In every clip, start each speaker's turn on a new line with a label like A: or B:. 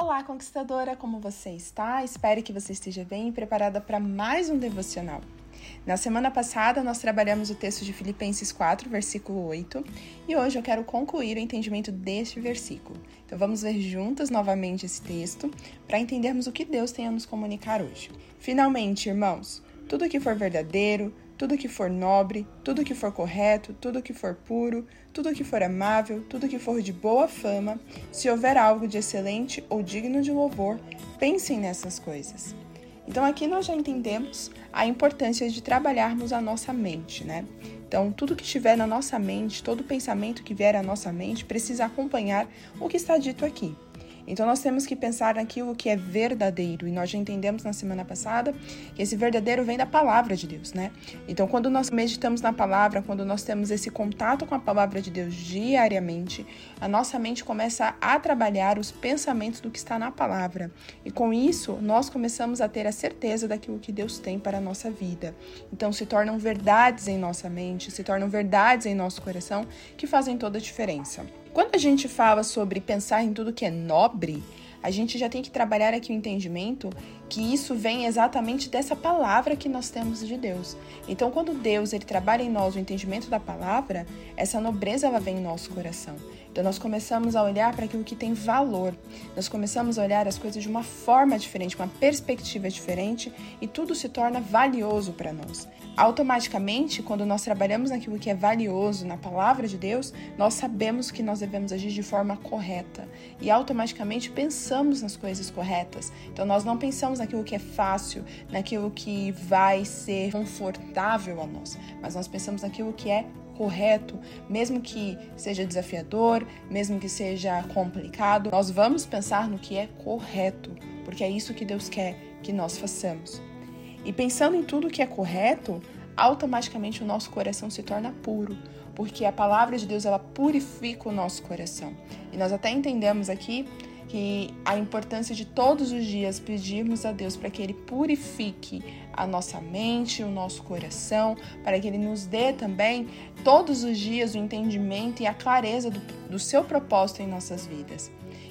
A: Olá, conquistadora, como você está? Espero que você esteja bem e preparada para mais um devocional. Na semana passada, nós trabalhamos o texto de Filipenses 4, versículo 8, e hoje eu quero concluir o entendimento deste versículo. Então vamos ver juntas novamente esse texto para entendermos o que Deus tem a nos comunicar hoje. Finalmente, irmãos, tudo que for verdadeiro, tudo que for nobre, tudo que for correto, tudo que for puro, tudo que for amável, tudo que for de boa fama, se houver algo de excelente ou digno de louvor, pensem nessas coisas. Então aqui nós já entendemos a importância de trabalharmos a nossa mente, né? Então, tudo que estiver na nossa mente, todo pensamento que vier à nossa mente, precisa acompanhar o que está dito aqui. Então nós temos que pensar naquilo que é verdadeiro. E nós já entendemos na semana passada que esse verdadeiro vem da palavra de Deus, né? Então quando nós meditamos na palavra, quando nós temos esse contato com a palavra de Deus diariamente, a nossa mente começa a trabalhar os pensamentos do que está na palavra. E com isso, nós começamos a ter a certeza daquilo que Deus tem para a nossa vida. Então se tornam verdades em nossa mente, se tornam verdades em nosso coração que fazem toda a diferença. Quando a gente fala sobre pensar em tudo que é nobre, a gente já tem que trabalhar aqui o entendimento que isso vem exatamente dessa palavra que nós temos de Deus. Então, quando Deus ele trabalha em nós o entendimento da palavra, essa nobreza ela vem em nosso coração. Então nós começamos a olhar para aquilo que tem valor. Nós começamos a olhar as coisas de uma forma diferente, uma perspectiva diferente e tudo se torna valioso para nós. Automaticamente, quando nós trabalhamos naquilo que é valioso, na palavra de Deus, nós sabemos que nós devemos agir de forma correta e automaticamente pensamos nas coisas corretas. Então nós não pensamos naquilo que é fácil, naquilo que vai ser confortável a nós, mas nós pensamos naquilo que é correto, mesmo que seja desafiador, mesmo que seja complicado, nós vamos pensar no que é correto, porque é isso que Deus quer que nós façamos. E pensando em tudo que é correto, automaticamente o nosso coração se torna puro, porque a palavra de Deus ela purifica o nosso coração. E nós até entendemos aqui que a importância de todos os dias pedirmos a Deus para que Ele purifique a nossa mente, o nosso coração, para que Ele nos dê também todos os dias o entendimento e a clareza do, do seu propósito em nossas vidas.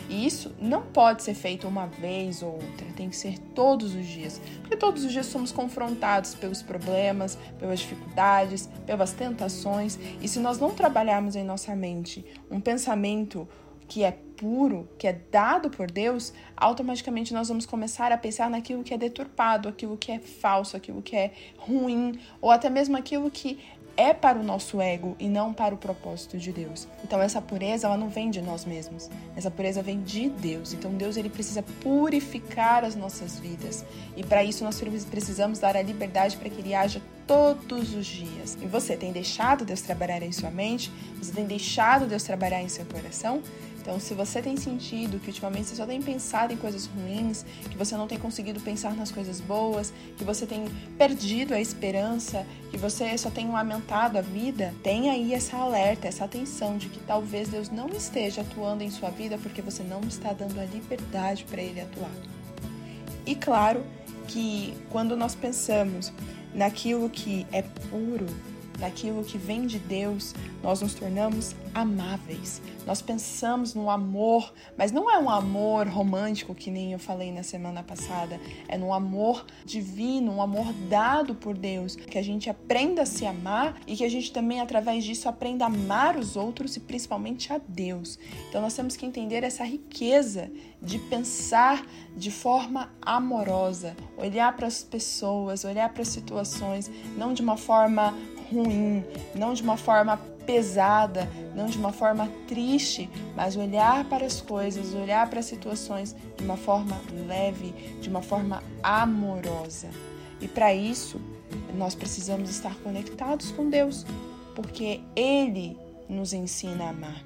A: E isso não pode ser feito uma vez ou outra, tem que ser todos os dias, porque todos os dias somos confrontados pelos problemas, pelas dificuldades, pelas tentações, e se nós não trabalharmos em nossa mente um pensamento que é puro, que é dado por Deus, automaticamente nós vamos começar a pensar naquilo que é deturpado, aquilo que é falso, aquilo que é ruim, ou até mesmo aquilo que é para o nosso ego e não para o propósito de Deus. Então essa pureza ela não vem de nós mesmos. Essa pureza vem de Deus. Então Deus ele precisa purificar as nossas vidas. E para isso nós precisamos dar a liberdade para que ele haja todos os dias. E você tem deixado Deus trabalhar em sua mente? Você tem deixado Deus trabalhar em seu coração? Então, se você tem sentido que ultimamente você só tem pensado em coisas ruins, que você não tem conseguido pensar nas coisas boas, que você tem perdido a esperança, que você só tem lamentado a vida, tenha aí essa alerta, essa atenção de que talvez Deus não esteja atuando em sua vida porque você não está dando a liberdade para Ele atuar. E claro que quando nós pensamos naquilo que é puro, naquilo que vem de Deus, nós nos tornamos amáveis. Nós pensamos no amor, mas não é um amor romântico que nem eu falei na semana passada, é no amor divino, um amor dado por Deus, que a gente aprenda a se amar e que a gente também através disso aprenda a amar os outros e principalmente a Deus. Então nós temos que entender essa riqueza de pensar de forma amorosa, olhar para as pessoas, olhar para as situações, não de uma forma ruim, não de uma forma pesada, não de uma forma triste, mas olhar para as coisas, olhar para as situações de uma forma leve, de uma forma amorosa. E para isso, nós precisamos estar conectados com Deus, porque Ele nos ensina a amar.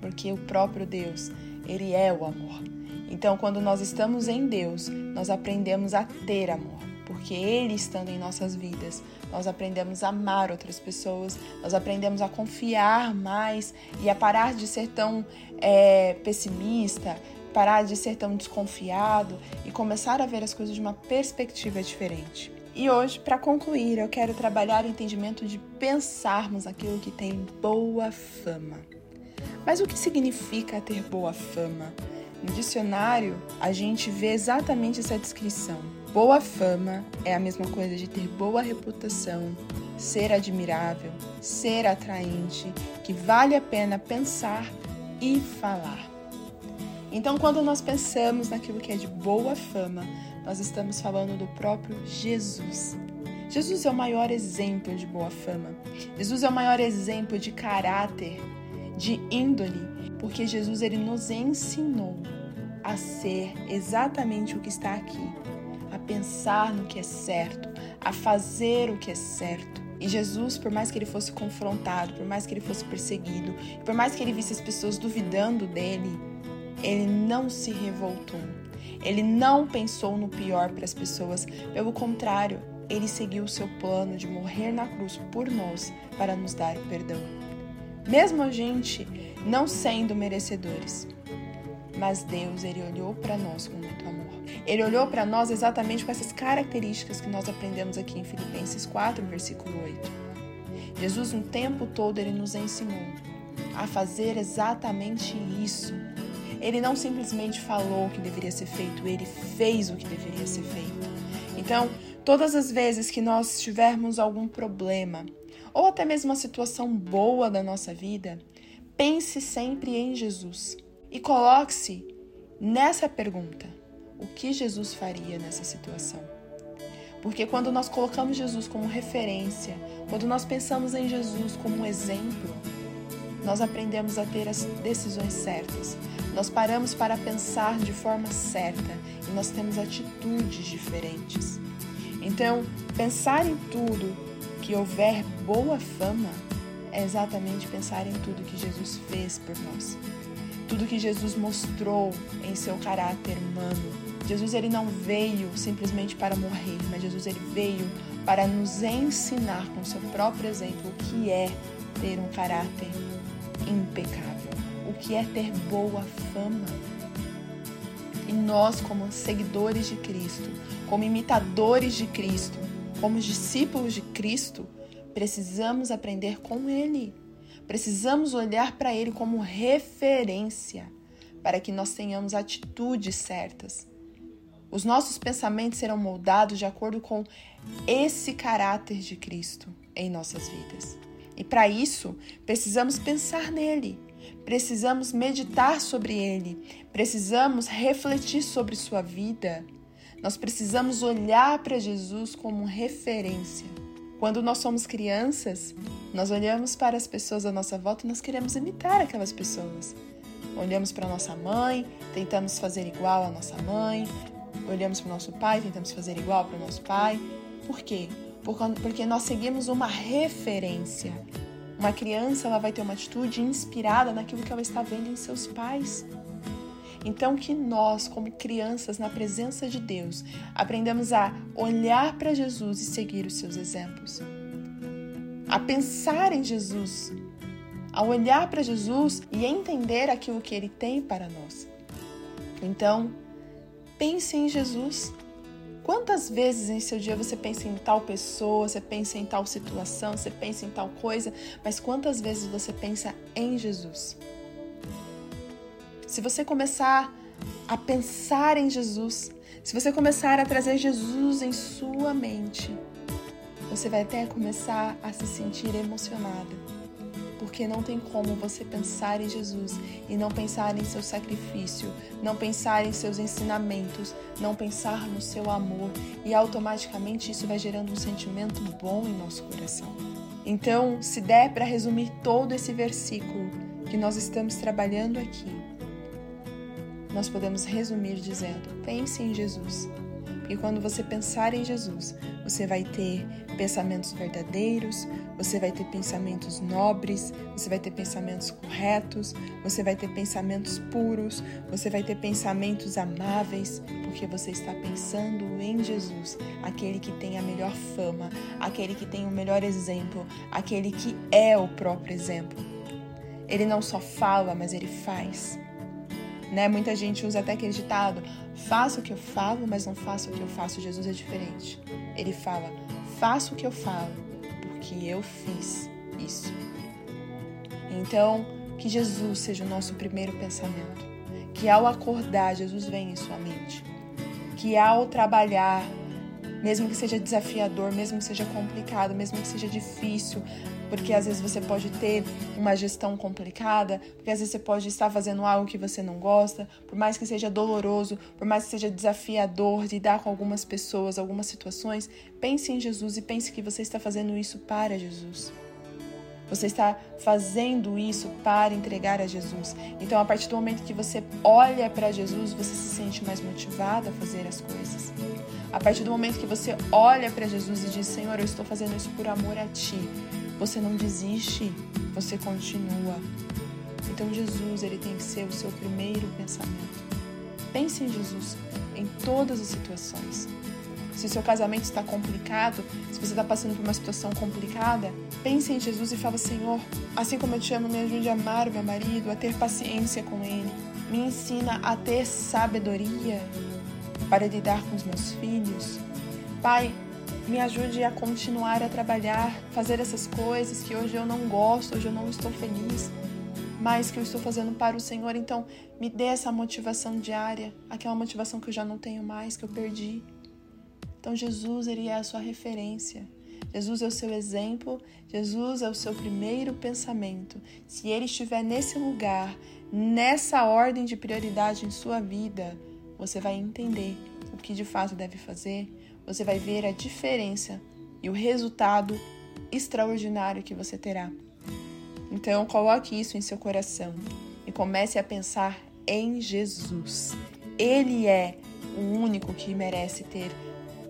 A: Porque o próprio Deus, Ele é o amor. Então, quando nós estamos em Deus, nós aprendemos a ter amor porque Ele estando em nossas vidas, nós aprendemos a amar outras pessoas, nós aprendemos a confiar mais e a parar de ser tão é, pessimista, parar de ser tão desconfiado e começar a ver as coisas de uma perspectiva diferente. E hoje, para concluir, eu quero trabalhar o entendimento de pensarmos aquilo que tem boa fama. Mas o que significa ter boa fama? No dicionário, a gente vê exatamente essa descrição. Boa fama é a mesma coisa de ter boa reputação, ser admirável, ser atraente, que vale a pena pensar e falar. Então, quando nós pensamos naquilo que é de boa fama, nós estamos falando do próprio Jesus. Jesus é o maior exemplo de boa fama. Jesus é o maior exemplo de caráter, de índole, porque Jesus ele nos ensinou a ser exatamente o que está aqui, a pensar no que é certo, a fazer o que é certo. E Jesus, por mais que ele fosse confrontado, por mais que ele fosse perseguido, por mais que ele visse as pessoas duvidando dele, ele não se revoltou. Ele não pensou no pior para as pessoas, pelo contrário, ele seguiu o seu plano de morrer na cruz por nós para nos dar perdão. Mesmo a gente não sendo merecedores, mas Deus, ele olhou para nós com muito amor. Ele olhou para nós exatamente com essas características que nós aprendemos aqui em Filipenses 4, versículo 8. Jesus, um tempo todo, ele nos ensinou a fazer exatamente isso. Ele não simplesmente falou o que deveria ser feito, ele fez o que deveria ser feito. Então, todas as vezes que nós tivermos algum problema, ou até mesmo uma situação boa da nossa vida, pense sempre em Jesus e coloque-se nessa pergunta: o que Jesus faria nessa situação? Porque quando nós colocamos Jesus como referência, quando nós pensamos em Jesus como um exemplo, nós aprendemos a ter as decisões certas. Nós paramos para pensar de forma certa e nós temos atitudes diferentes. Então, pensar em tudo que houver boa fama é exatamente pensar em tudo que Jesus fez por nós tudo que Jesus mostrou em seu caráter humano. Jesus ele não veio simplesmente para morrer, mas Jesus ele veio para nos ensinar com seu próprio exemplo o que é ter um caráter impecável, o que é ter boa fama. E nós, como seguidores de Cristo, como imitadores de Cristo, como discípulos de Cristo, precisamos aprender com Ele. Precisamos olhar para Ele como referência para que nós tenhamos atitudes certas. Os nossos pensamentos serão moldados de acordo com esse caráter de Cristo em nossas vidas. E para isso, precisamos pensar nele, precisamos meditar sobre ele, precisamos refletir sobre sua vida. Nós precisamos olhar para Jesus como referência. Quando nós somos crianças, nós olhamos para as pessoas à nossa volta e nós queremos imitar aquelas pessoas. Olhamos para nossa mãe, tentamos fazer igual à nossa mãe. Olhamos para o nosso pai, tentamos fazer igual para o nosso pai. Por quê? Porque nós seguimos uma referência. Uma criança ela vai ter uma atitude inspirada naquilo que ela está vendo em seus pais. Então, que nós, como crianças na presença de Deus, aprendamos a olhar para Jesus e seguir os seus exemplos a pensar em Jesus, a olhar para Jesus e entender aquilo que ele tem para nós. Então, pense em Jesus. Quantas vezes em seu dia você pensa em tal pessoa, você pensa em tal situação, você pensa em tal coisa, mas quantas vezes você pensa em Jesus? Se você começar a pensar em Jesus, se você começar a trazer Jesus em sua mente, você vai até começar a se sentir emocionada, porque não tem como você pensar em Jesus e não pensar em seu sacrifício, não pensar em seus ensinamentos, não pensar no seu amor e automaticamente isso vai gerando um sentimento bom em nosso coração. Então, se der para resumir todo esse versículo que nós estamos trabalhando aqui, nós podemos resumir dizendo: pense em Jesus porque quando você pensar em Jesus, você vai ter pensamentos verdadeiros, você vai ter pensamentos nobres, você vai ter pensamentos corretos, você vai ter pensamentos puros, você vai ter pensamentos amáveis, porque você está pensando em Jesus, aquele que tem a melhor fama, aquele que tem o melhor exemplo, aquele que é o próprio exemplo. Ele não só fala, mas ele faz. Né? Muita gente usa até aquele ditado: faça o que eu falo, mas não faça o que eu faço. Jesus é diferente. Ele fala: faça o que eu falo, porque eu fiz isso. Então, que Jesus seja o nosso primeiro pensamento. que ao acordar, Jesus vem em sua mente. Que ao trabalhar, mesmo que seja desafiador, mesmo que seja complicado, mesmo que seja difícil, porque às vezes você pode ter uma gestão complicada, porque às vezes você pode estar fazendo algo que você não gosta, por mais que seja doloroso, por mais que seja desafiador lidar com algumas pessoas, algumas situações, pense em Jesus e pense que você está fazendo isso para Jesus. Você está fazendo isso para entregar a Jesus. Então, a partir do momento que você olha para Jesus, você se sente mais motivado a fazer as coisas. A partir do momento que você olha para Jesus e diz: Senhor, eu estou fazendo isso por amor a Ti, você não desiste, você continua. Então, Jesus, ele tem que ser o seu primeiro pensamento. Pense em Jesus em todas as situações. Se o seu casamento está complicado, se você está passando por uma situação complicada, pense em Jesus e fala: Senhor, assim como eu te amo, me ajude a amar o meu marido, a ter paciência com ele. Me ensina a ter sabedoria para lidar com os meus filhos. Pai, me ajude a continuar a trabalhar, fazer essas coisas que hoje eu não gosto, hoje eu não estou feliz, mas que eu estou fazendo para o Senhor. Então, me dê essa motivação diária, aquela motivação que eu já não tenho mais, que eu perdi. Então Jesus, ele é a sua referência. Jesus é o seu exemplo, Jesus é o seu primeiro pensamento. Se ele estiver nesse lugar, nessa ordem de prioridade em sua vida, você vai entender o que de fato deve fazer, você vai ver a diferença e o resultado extraordinário que você terá. Então, coloque isso em seu coração e comece a pensar em Jesus. Ele é o único que merece ter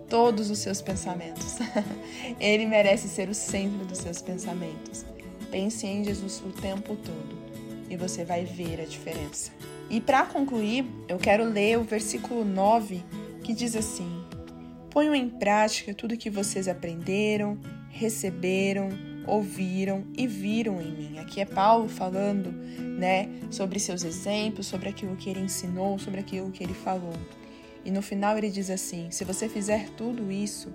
A: todos os seus pensamentos. Ele merece ser o centro dos seus pensamentos. Pense em Jesus o tempo todo e você vai ver a diferença. E para concluir, eu quero ler o versículo 9 que diz assim: Ponham em prática tudo que vocês aprenderam, receberam, ouviram e viram em mim. Aqui é Paulo falando, né, sobre seus exemplos, sobre aquilo que ele ensinou, sobre aquilo que ele falou. E no final ele diz assim: Se você fizer tudo isso,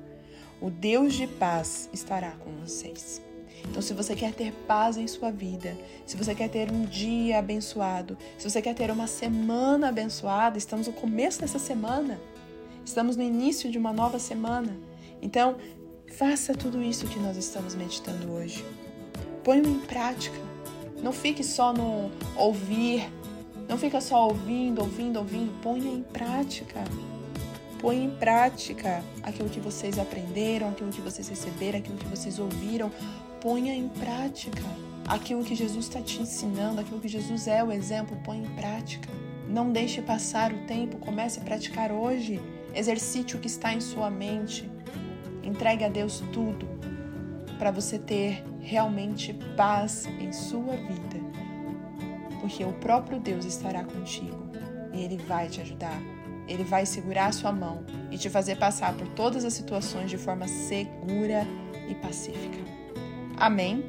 A: o Deus de paz estará com vocês. Então, se você quer ter paz em sua vida, se você quer ter um dia abençoado, se você quer ter uma semana abençoada, estamos no começo dessa semana, estamos no início de uma nova semana. Então, faça tudo isso que nós estamos meditando hoje. Ponha em prática. Não fique só no ouvir não fica só ouvindo, ouvindo, ouvindo. Ponha em prática. Ponha em prática aquilo que vocês aprenderam, aquilo que vocês receberam, aquilo que vocês ouviram. Ponha em prática aquilo que Jesus está te ensinando, aquilo que Jesus é o exemplo. Ponha em prática. Não deixe passar o tempo. Comece a praticar hoje. Exercite o que está em sua mente. Entregue a Deus tudo para você ter realmente paz em sua vida porque o próprio Deus estará contigo e Ele vai te ajudar. Ele vai segurar a sua mão e te fazer passar por todas as situações de forma segura e pacífica. Amém?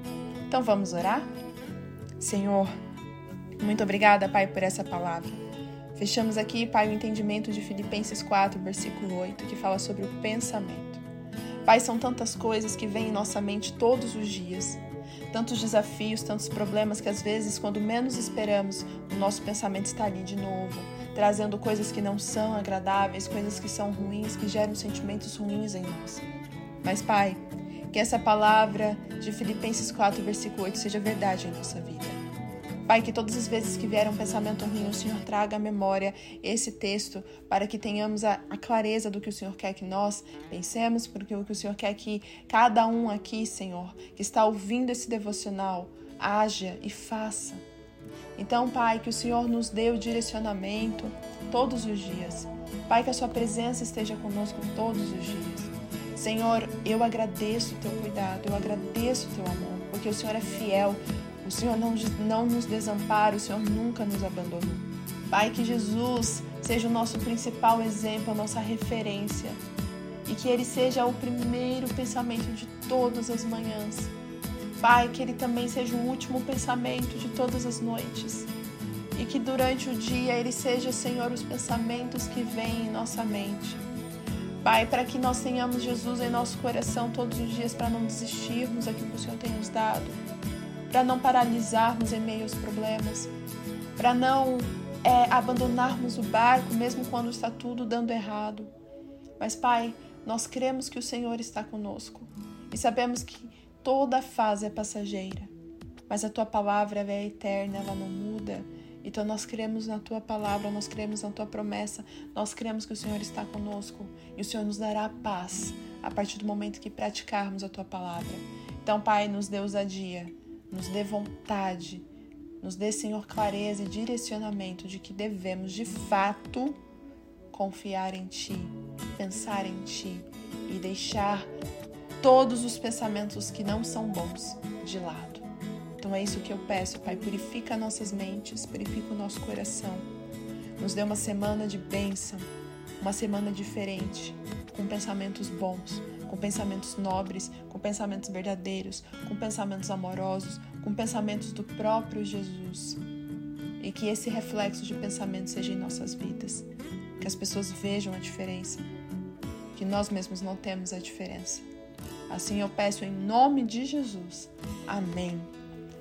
A: Então vamos orar? Senhor, muito obrigada, Pai, por essa palavra. Fechamos aqui, Pai, o entendimento de Filipenses 4, versículo 8, que fala sobre o pensamento. Pai, são tantas coisas que vêm em nossa mente todos os dias tantos desafios, tantos problemas que às vezes, quando menos esperamos, o nosso pensamento está ali de novo, trazendo coisas que não são agradáveis, coisas que são ruins, que geram sentimentos ruins em nós. Mas, Pai, que essa palavra de Filipenses 4, versículo 8 seja verdade em nossa vida. Pai, que todas as vezes que vier um pensamento ruim, o Senhor traga à memória esse texto para que tenhamos a, a, clareza do que o Senhor quer que nós pensemos, porque o que o Senhor quer que cada um aqui, Senhor, que está ouvindo esse devocional, haja e faça. Então, Pai, que o Senhor nos dê o direcionamento todos os dias. Pai, que a Sua presença esteja conosco todos os dias. Senhor, eu agradeço o Teu cuidado, eu agradeço o Teu amor, porque o Senhor é fiel, o Senhor não, não nos desampara, o Senhor nunca nos abandonou. Pai, que Jesus seja o nosso principal exemplo, a nossa referência. E que Ele seja o primeiro pensamento de todas as manhãs. Pai, que Ele também seja o último pensamento de todas as noites. E que durante o dia Ele seja, Senhor, os pensamentos que vêm em nossa mente. Pai, para que nós tenhamos Jesus em nosso coração todos os dias, para não desistirmos daquilo que o Senhor tem nos dado para não paralisarmos em meio aos problemas, para não é, abandonarmos o barco mesmo quando está tudo dando errado. Mas, Pai, nós cremos que o Senhor está conosco e sabemos que toda fase é passageira, mas a tua palavra é eterna, ela não muda. Então nós cremos na tua palavra, nós cremos na tua promessa, nós cremos que o Senhor está conosco e o Senhor nos dará paz a partir do momento que praticarmos a tua palavra. Então, Pai, nos dê ousadia, nos dê vontade, nos dê, Senhor, clareza e direcionamento de que devemos de fato confiar em Ti, pensar em Ti e deixar todos os pensamentos que não são bons de lado. Então é isso que eu peço, Pai. Purifica nossas mentes, purifica o nosso coração. Nos dê uma semana de bênção, uma semana diferente, com pensamentos bons, com pensamentos nobres, com pensamentos verdadeiros, com pensamentos amorosos, com pensamentos do próprio Jesus. E que esse reflexo de pensamento seja em nossas vidas. Que as pessoas vejam a diferença. Que nós mesmos não temos a diferença. Assim eu peço em nome de Jesus. Amém.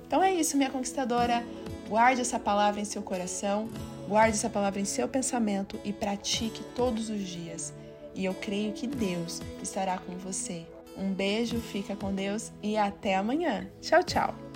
A: Então é isso, minha conquistadora. Guarde essa palavra em seu coração, guarde essa palavra em seu pensamento e pratique todos os dias. E eu creio que Deus estará com você. Um beijo, fica com Deus e até amanhã. Tchau, tchau.